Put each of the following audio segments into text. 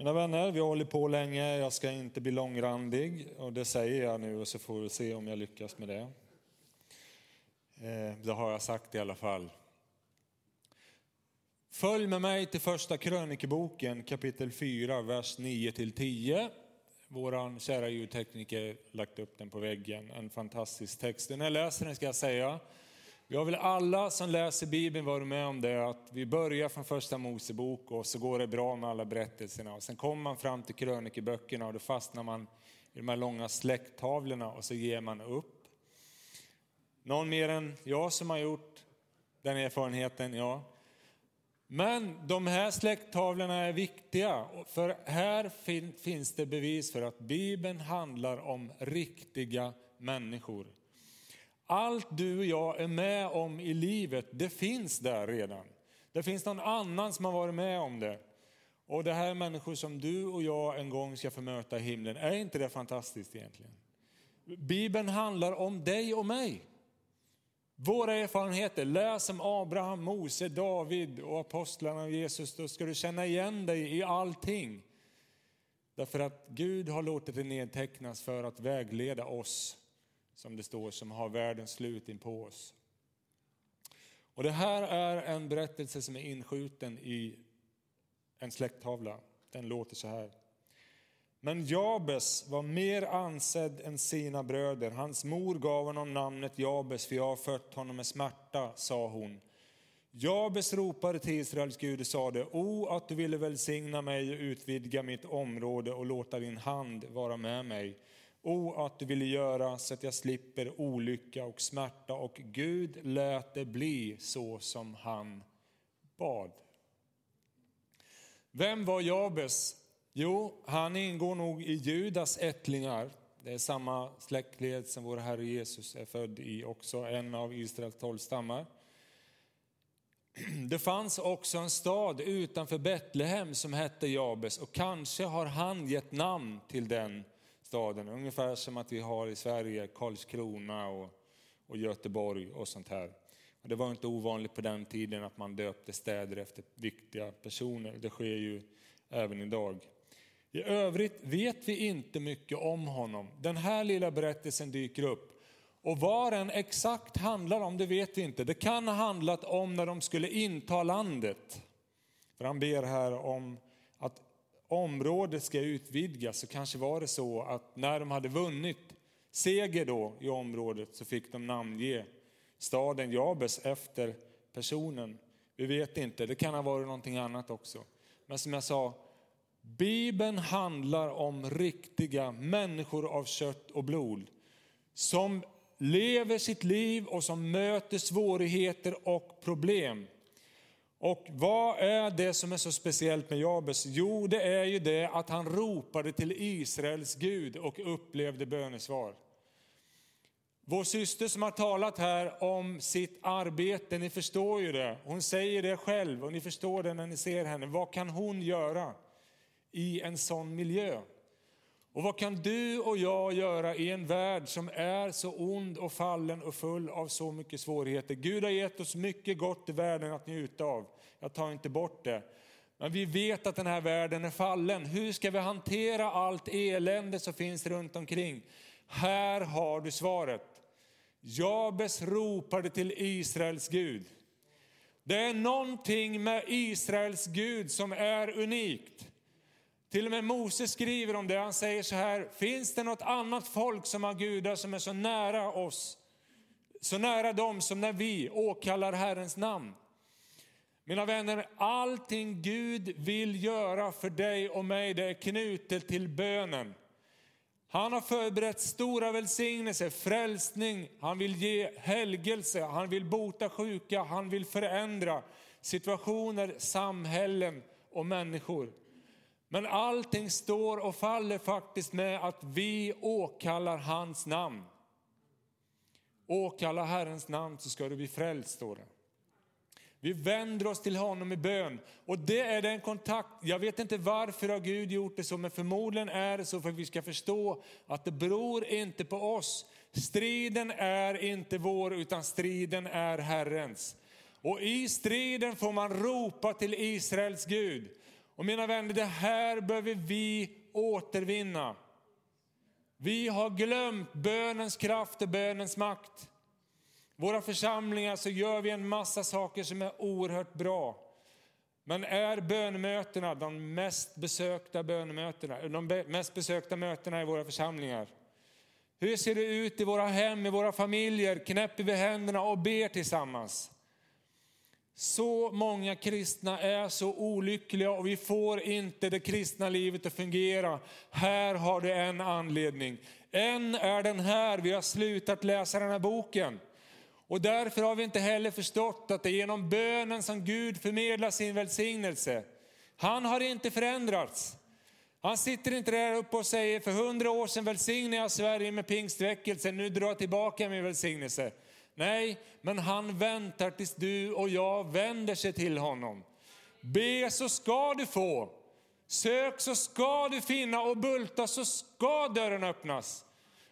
Mina vänner, vi har hållit på länge, jag ska inte bli långrandig och det säger jag nu och så får vi se om jag lyckas med det. Eh, det har jag sagt i alla fall. Följ med mig till första krönikeboken kapitel 4, vers 9-10. Vår kära ljudtekniker lagt upp den på väggen, en fantastisk text. När jag läser den ska jag säga, jag vill alla som läser Bibeln vara med om det, att vi börjar från första Mosebok och så går det bra med alla berättelserna. Och sen kommer man fram till krönikeböckerna och då fastnar man i de här långa släkttavlorna och så ger man upp. Någon mer än jag som har gjort den erfarenheten? Ja. Men de här släkttavlorna är viktiga, för här finns det bevis för att Bibeln handlar om riktiga människor. Allt du och jag är med om i livet, det finns där redan. Det finns någon annan som har varit med om det. Och det här är människor som du och jag en gång ska få möta i himlen. Är inte det fantastiskt egentligen? Bibeln handlar om dig och mig. Våra erfarenheter, läs om Abraham, Mose, David och apostlarna och Jesus, då ska du känna igen dig i allting. Därför att Gud har låtit det nedtecknas för att vägleda oss som det står, som har världens slut in på oss. Och det här är en berättelse som är inskjuten i en släkttavla. Den låter så här. Men Jabes var mer ansedd än sina bröder. Hans mor gav honom namnet Jabes, för jag har fött honom med smärta, sa hon. Jabes ropade till Israels Gud och sade, O att du ville välsigna mig och utvidga mitt område och låta din hand vara med mig. O att du ville göra så att jag slipper olycka och smärta och Gud lät det bli så som han bad. Vem var Jabes? Jo, han ingår nog i Judas ättlingar. Det är samma släktled som vår Herre Jesus är född i, också en av Israels tolv stammar. Det fanns också en stad utanför Betlehem som hette Jabes och kanske har han gett namn till den staden. Ungefär som att vi har i Sverige Karlskrona och, och Göteborg och sånt här. Och det var inte ovanligt på den tiden att man döpte städer efter viktiga personer. Det sker ju även idag. I övrigt vet vi inte mycket om honom. Den här lilla berättelsen dyker upp. Och vad den exakt handlar om, det vet vi inte. Det kan ha handlat om när de skulle inta landet. För han ber här om området ska utvidgas, så kanske var det så att när de hade vunnit seger då i området så fick de namnge staden Jabes efter personen. Vi vet inte, det kan ha varit någonting annat också. Men som jag sa, Bibeln handlar om riktiga människor av kött och blod som lever sitt liv och som möter svårigheter och problem. Och vad är det som är så speciellt med Jabes? Jo, det är ju det att han ropade till Israels Gud och upplevde bönesvar. Vår syster som har talat här om sitt arbete, ni förstår ju det. Hon säger det själv och ni förstår det när ni ser henne. Vad kan hon göra i en sån miljö? Och vad kan du och jag göra i en värld som är så ond och fallen och full av så mycket svårigheter? Gud har gett oss mycket gott i världen att njuta av. Jag tar inte bort det. Men vi vet att den här världen är fallen. Hur ska vi hantera allt elände som finns runt omkring? Här har du svaret. Jabes ropade till Israels Gud. Det är någonting med Israels Gud som är unikt. Till och med Moses skriver om det, han säger så här, finns det något annat folk som har gudar som är så nära oss, så nära dem som när vi åkallar Herrens namn? Mina vänner, allting Gud vill göra för dig och mig, det är knutet till bönen. Han har förberett stora välsignelser, frälsning, han vill ge helgelse, han vill bota sjuka, han vill förändra situationer, samhällen och människor. Men allting står och faller faktiskt med att vi åkallar hans namn. Åkalla Herrens namn så ska du bli frälst, står det. Vi vänder oss till honom i bön och det är den kontakt, jag vet inte varför har Gud gjort det så, men förmodligen är det så för att vi ska förstå att det beror inte på oss. Striden är inte vår utan striden är Herrens. Och i striden får man ropa till Israels Gud. Och mina vänner, det här behöver vi återvinna. Vi har glömt bönens kraft och bönens makt. Våra församlingar så gör vi en massa saker som är oerhört bra. Men är bönmötena de mest besökta bönmötena, de mest besökta mötena i våra församlingar? Hur ser det ut i våra hem, i våra familjer? Knäpper vi händerna och ber tillsammans? Så många kristna är så olyckliga och vi får inte det kristna livet att fungera. Här har du en anledning. En är den här, vi har slutat läsa den här boken. Och därför har vi inte heller förstått att det är genom bönen som Gud förmedlar sin välsignelse. Han har inte förändrats. Han sitter inte där uppe och säger för hundra år sedan välsignade jag Sverige med pingstväckelsen, nu drar jag tillbaka min välsignelse. Nej, men han väntar tills du och jag vänder sig till honom. Be så ska du få. Sök så ska du finna och bulta så ska dörren öppnas.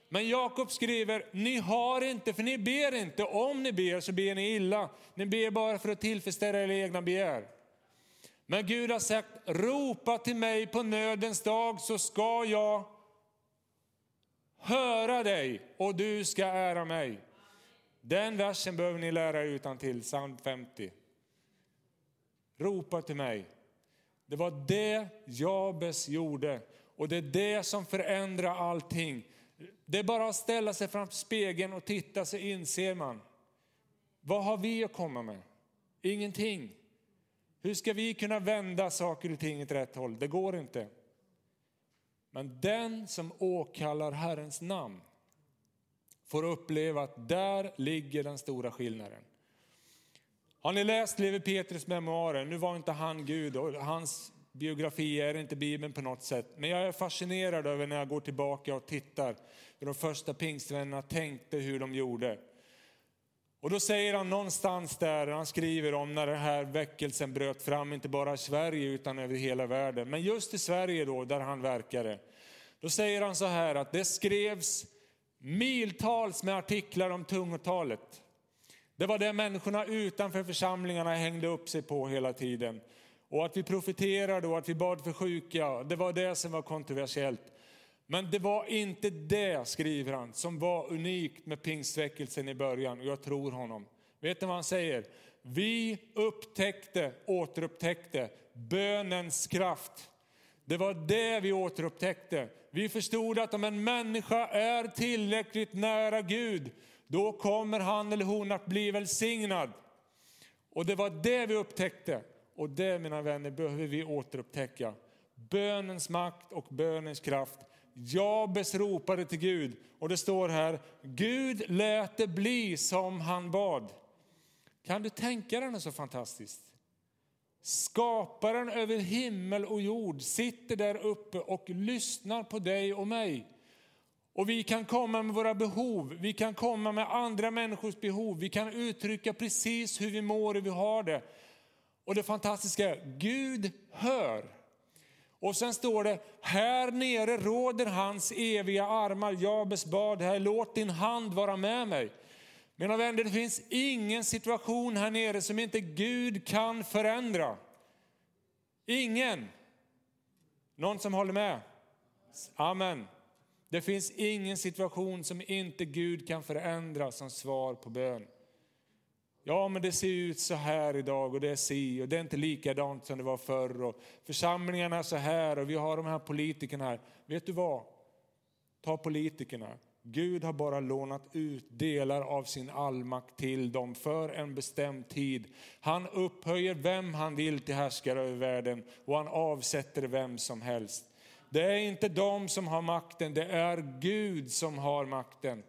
Men Jakob skriver, ni har inte för ni ber inte. Om ni ber så ber ni illa. Ni ber bara för att tillfredsställa era egna begär. Men Gud har sagt, ropa till mig på nödens dag så ska jag höra dig och du ska ära mig. Den versen behöver ni lära utan till psalm 50. Ropa till mig. Det var det Jabes gjorde och det är det som förändrar allting. Det är bara att ställa sig framför spegeln och titta så inser man. Vad har vi att komma med? Ingenting. Hur ska vi kunna vända saker och ting åt rätt håll? Det går inte. Men den som åkallar Herrens namn får uppleva att där ligger den stora skillnaden. Har ni läst Levi Petrus memoarer? Nu var inte han Gud och hans biografi är inte Bibeln på något sätt. Men jag är fascinerad över när jag går tillbaka och tittar hur de första pingstvännerna tänkte, hur de gjorde. Och då säger han någonstans där, han skriver om när den här väckelsen bröt fram, inte bara i Sverige utan över hela världen. Men just i Sverige då, där han verkade. Då säger han så här att det skrevs miltals med artiklar om tungotalet. Det var det människorna utanför församlingarna hängde upp sig på hela tiden. Och att vi profeterade och att vi bad för sjuka, det var det som var kontroversiellt. Men det var inte det, skriver han, som var unikt med pingstväckelsen i början och jag tror honom. Vet ni vad han säger? Vi upptäckte, återupptäckte bönens kraft. Det var det vi återupptäckte. Vi förstod att om en människa är tillräckligt nära Gud, då kommer han eller hon att bli välsignad. Och det var det vi upptäckte. Och det mina vänner behöver vi återupptäcka. Bönens makt och bönens kraft. Jabes ropade till Gud och det står här, Gud lät det bli som han bad. Kan du tänka dig något så fantastiskt? Skaparen över himmel och jord sitter där uppe och lyssnar på dig och mig. Och vi kan komma med våra behov, vi kan komma med andra människors behov, vi kan uttrycka precis hur vi mår och hur vi har det. Och det fantastiska är, Gud hör. Och sen står det, här nere råder hans eviga armar, Jabes bad här, låt din hand vara med mig. Mina vänner, det finns ingen situation här nere som inte Gud kan förändra. Ingen. Någon som håller med? Amen. Det finns ingen situation som inte Gud kan förändra som svar på bön. Ja, men det ser ut så här idag och det är si och det är inte likadant som det var förr och församlingarna är så här och vi har de här politikerna här. Vet du vad? Ta politikerna. Gud har bara lånat ut delar av sin allmakt till dem för en bestämd tid. Han upphöjer vem han vill till härskare över världen och han avsätter vem som helst. Det är inte de som har makten, det är Gud som har makten.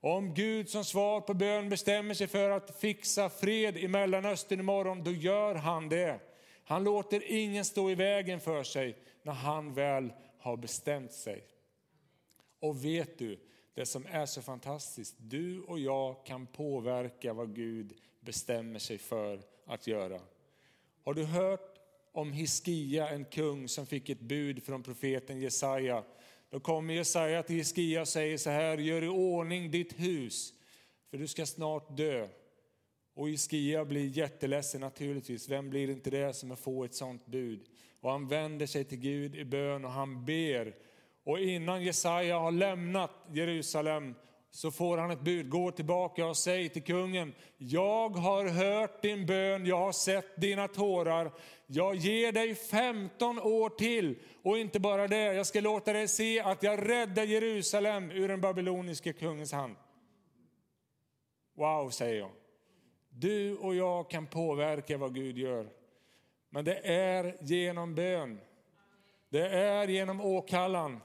Om Gud som svar på bön bestämmer sig för att fixa fred i Mellanöstern imorgon, då gör han det. Han låter ingen stå i vägen för sig när han väl har bestämt sig. Och vet du, det som är så fantastiskt, du och jag kan påverka vad Gud bestämmer sig för att göra. Har du hört om Hiskia, en kung som fick ett bud från profeten Jesaja då kommer Jesaja till Hiskia och säger så här, gör i ordning ditt hus, för du ska snart dö. Och Hiskia blir jätteledsen naturligtvis. Vem blir inte det som får ett sånt bud? och han vänder sig till Gud i bön och han ber. Och innan Jesaja har lämnat Jerusalem så får han ett bud, gå tillbaka och säg till kungen, jag har hört din bön, jag har sett dina tårar, jag ger dig 15 år till och inte bara det, jag ska låta dig se att jag räddar Jerusalem ur den babyloniske kungens hand. Wow, säger jag. Du och jag kan påverka vad Gud gör. Men det är genom bön. Det är genom åkallan.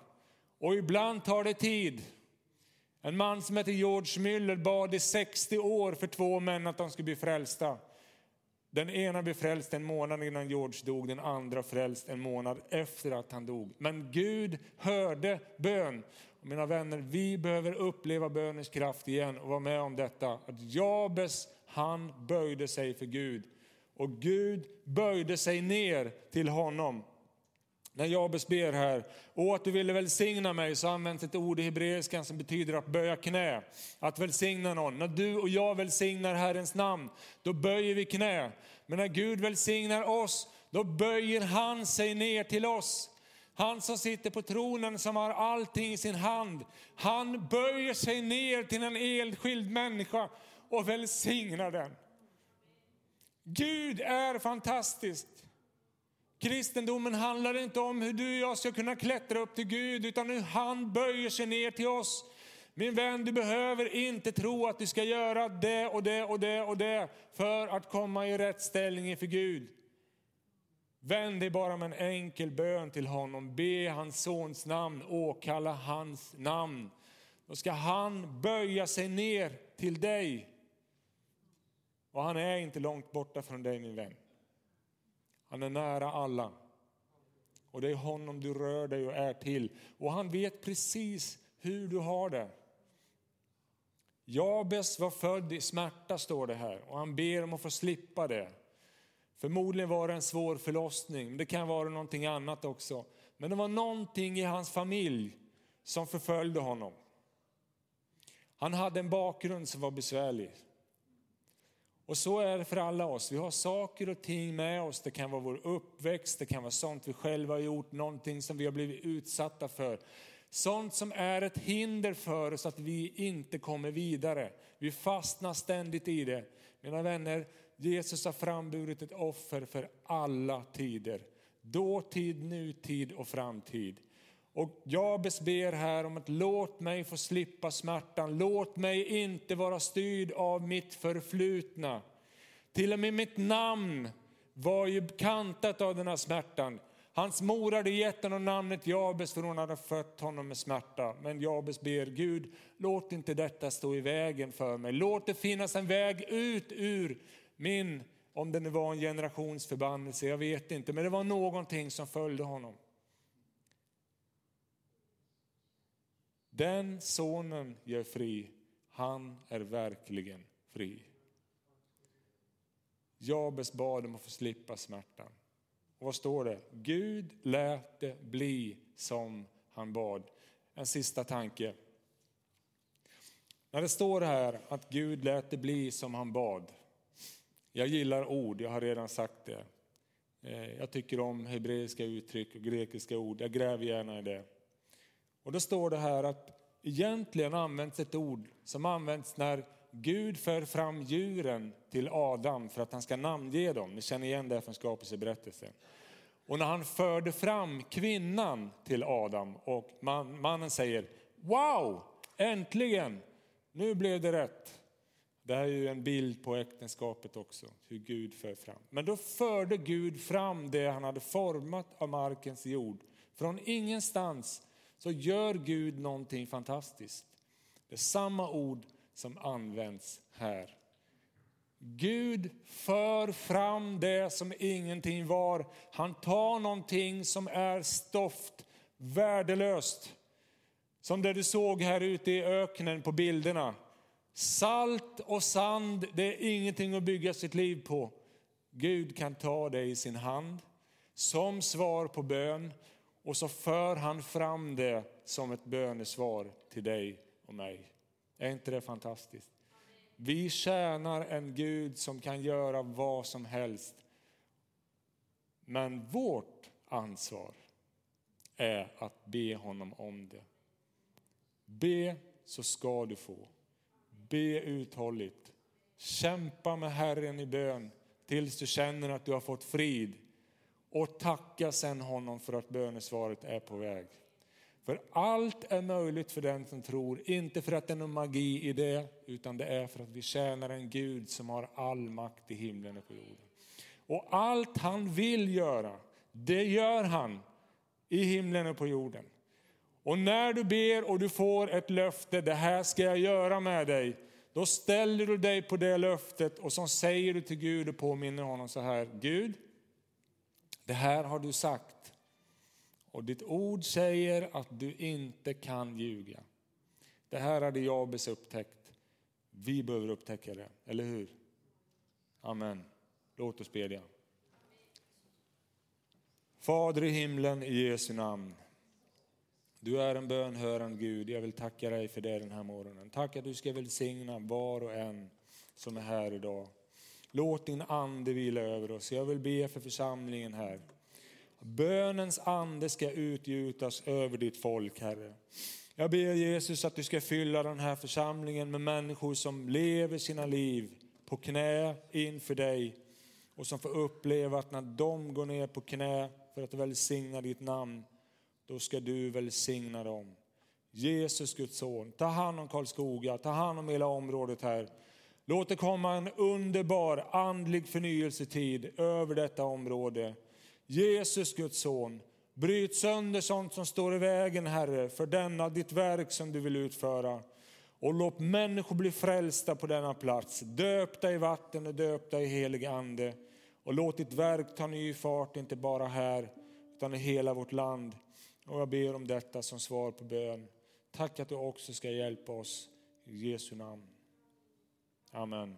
Och ibland tar det tid. En man som heter George Müller bad i 60 år för två män att de skulle bli frälsta. Den ena blev frälst en månad innan George dog, den andra frälst en månad efter att han dog. Men Gud hörde bön. Och mina vänner, vi behöver uppleva bönens kraft igen och vara med om detta. Att Jabes, han böjde sig för Gud. Och Gud böjde sig ner till honom. När Jabes ber här, och att du ville välsigna mig, så används ett ord i hebreiskan som betyder att böja knä. Att välsigna någon. När du och jag välsignar Herrens namn, då böjer vi knä. Men när Gud välsignar oss, då böjer han sig ner till oss. Han som sitter på tronen, som har allting i sin hand, han böjer sig ner till en enskild människa och välsignar den. Gud är fantastisk. Kristendomen handlar inte om hur du och jag ska kunna klättra upp till Gud, utan hur han böjer sig ner till oss. Min vän, du behöver inte tro att du ska göra det och det och det och det för att komma i rätt ställning inför Gud. Vänd dig bara med en enkel bön till honom, be hans sons namn, åkalla hans namn. Då ska han böja sig ner till dig. Och han är inte långt borta från dig min vän. Han är nära alla. Och det är honom du rör dig och är till. Och han vet precis hur du har det. Jabes var född i smärta står det här och han ber om att få slippa det. Förmodligen var det en svår förlossning, men det kan vara någonting annat också. Men det var någonting i hans familj som förföljde honom. Han hade en bakgrund som var besvärlig. Och så är det för alla oss. Vi har saker och ting med oss. Det kan vara vår uppväxt, det kan vara sånt vi själva har gjort, någonting som vi har blivit utsatta för. Sånt som är ett hinder för oss att vi inte kommer vidare. Vi fastnar ständigt i det. Mina vänner, Jesus har framburit ett offer för alla tider. Dåtid, nutid och framtid. Och Jabes ber här om att låt mig få slippa smärtan, låt mig inte vara styrd av mitt förflutna. Till och med mitt namn var ju kantat av den här smärtan. Hans mor hade gett honom namnet Jabes för hon hade fött honom med smärta. Men Jabes ber Gud, låt inte detta stå i vägen för mig. Låt det finnas en väg ut ur min, om det nu var en generationsförbannelse, jag vet inte, men det var någonting som följde honom. Den sonen gör fri, han är verkligen fri. Jabes bad om att få slippa smärtan. Och vad står det? Gud lät det bli som han bad. En sista tanke. När det står här att Gud lät det bli som han bad. Jag gillar ord, jag har redan sagt det. Eh, jag tycker om hebreiska uttryck och grekiska ord, jag gräver gärna i det. Och då står det här att egentligen används ett ord som används när Gud för fram djuren till Adam för att han ska namnge dem. Ni känner igen det från skapelseberättelsen. Och när han förde fram kvinnan till Adam och man, mannen säger Wow, äntligen, nu blev det rätt. Det här är ju en bild på äktenskapet också, hur Gud för fram. Men då förde Gud fram det han hade format av markens jord. Från ingenstans så gör Gud någonting fantastiskt. Det är samma ord som används här. Gud för fram det som ingenting var. Han tar någonting som är stoft, värdelöst. Som det du såg här ute i öknen på bilderna. Salt och sand, det är ingenting att bygga sitt liv på. Gud kan ta det i sin hand som svar på bön och så för han fram det som ett bönesvar till dig och mig. Är inte det fantastiskt? Vi tjänar en Gud som kan göra vad som helst. Men vårt ansvar är att be honom om det. Be så ska du få. Be uthålligt. Kämpa med Herren i bön tills du känner att du har fått frid. Och tacka sen honom för att bönesvaret är på väg. För allt är möjligt för den som tror, inte för att det är någon magi i det, utan det är för att vi tjänar en Gud som har all makt i himlen och på jorden. Och allt han vill göra, det gör han i himlen och på jorden. Och när du ber och du får ett löfte, det här ska jag göra med dig, då ställer du dig på det löftet och så säger du till Gud och påminner honom så här, Gud, det här har du sagt och ditt ord säger att du inte kan ljuga. Det här hade Jabes upptäckt. Vi behöver upptäcka det, eller hur? Amen. Låt oss bedja. Fader i himlen, i Jesu namn. Du är en bönhörande Gud. Jag vill tacka dig för det den här morgonen. Tack att du ska välsigna var och en som är här idag. Låt din ande vila över oss. Jag vill be för församlingen här. Bönens ande ska utgjutas över ditt folk, Herre. Jag ber Jesus att du ska fylla den här församlingen med människor som lever sina liv på knä inför dig och som får uppleva att när de går ner på knä för att välsigna ditt namn, då ska du välsigna dem. Jesus Guds son, ta hand om Karlskoga, ta hand om hela området här. Låt det komma en underbar andlig förnyelsetid över detta område. Jesus Guds son, bryt sönder sånt som står i vägen Herre för denna ditt verk som du vill utföra. Och låt människor bli frälsta på denna plats, döpta i vatten och döpta i helig ande. Och låt ditt verk ta ny fart, inte bara här, utan i hela vårt land. Och jag ber om detta som svar på bön. Tack att du också ska hjälpa oss. I Jesu namn. Amen.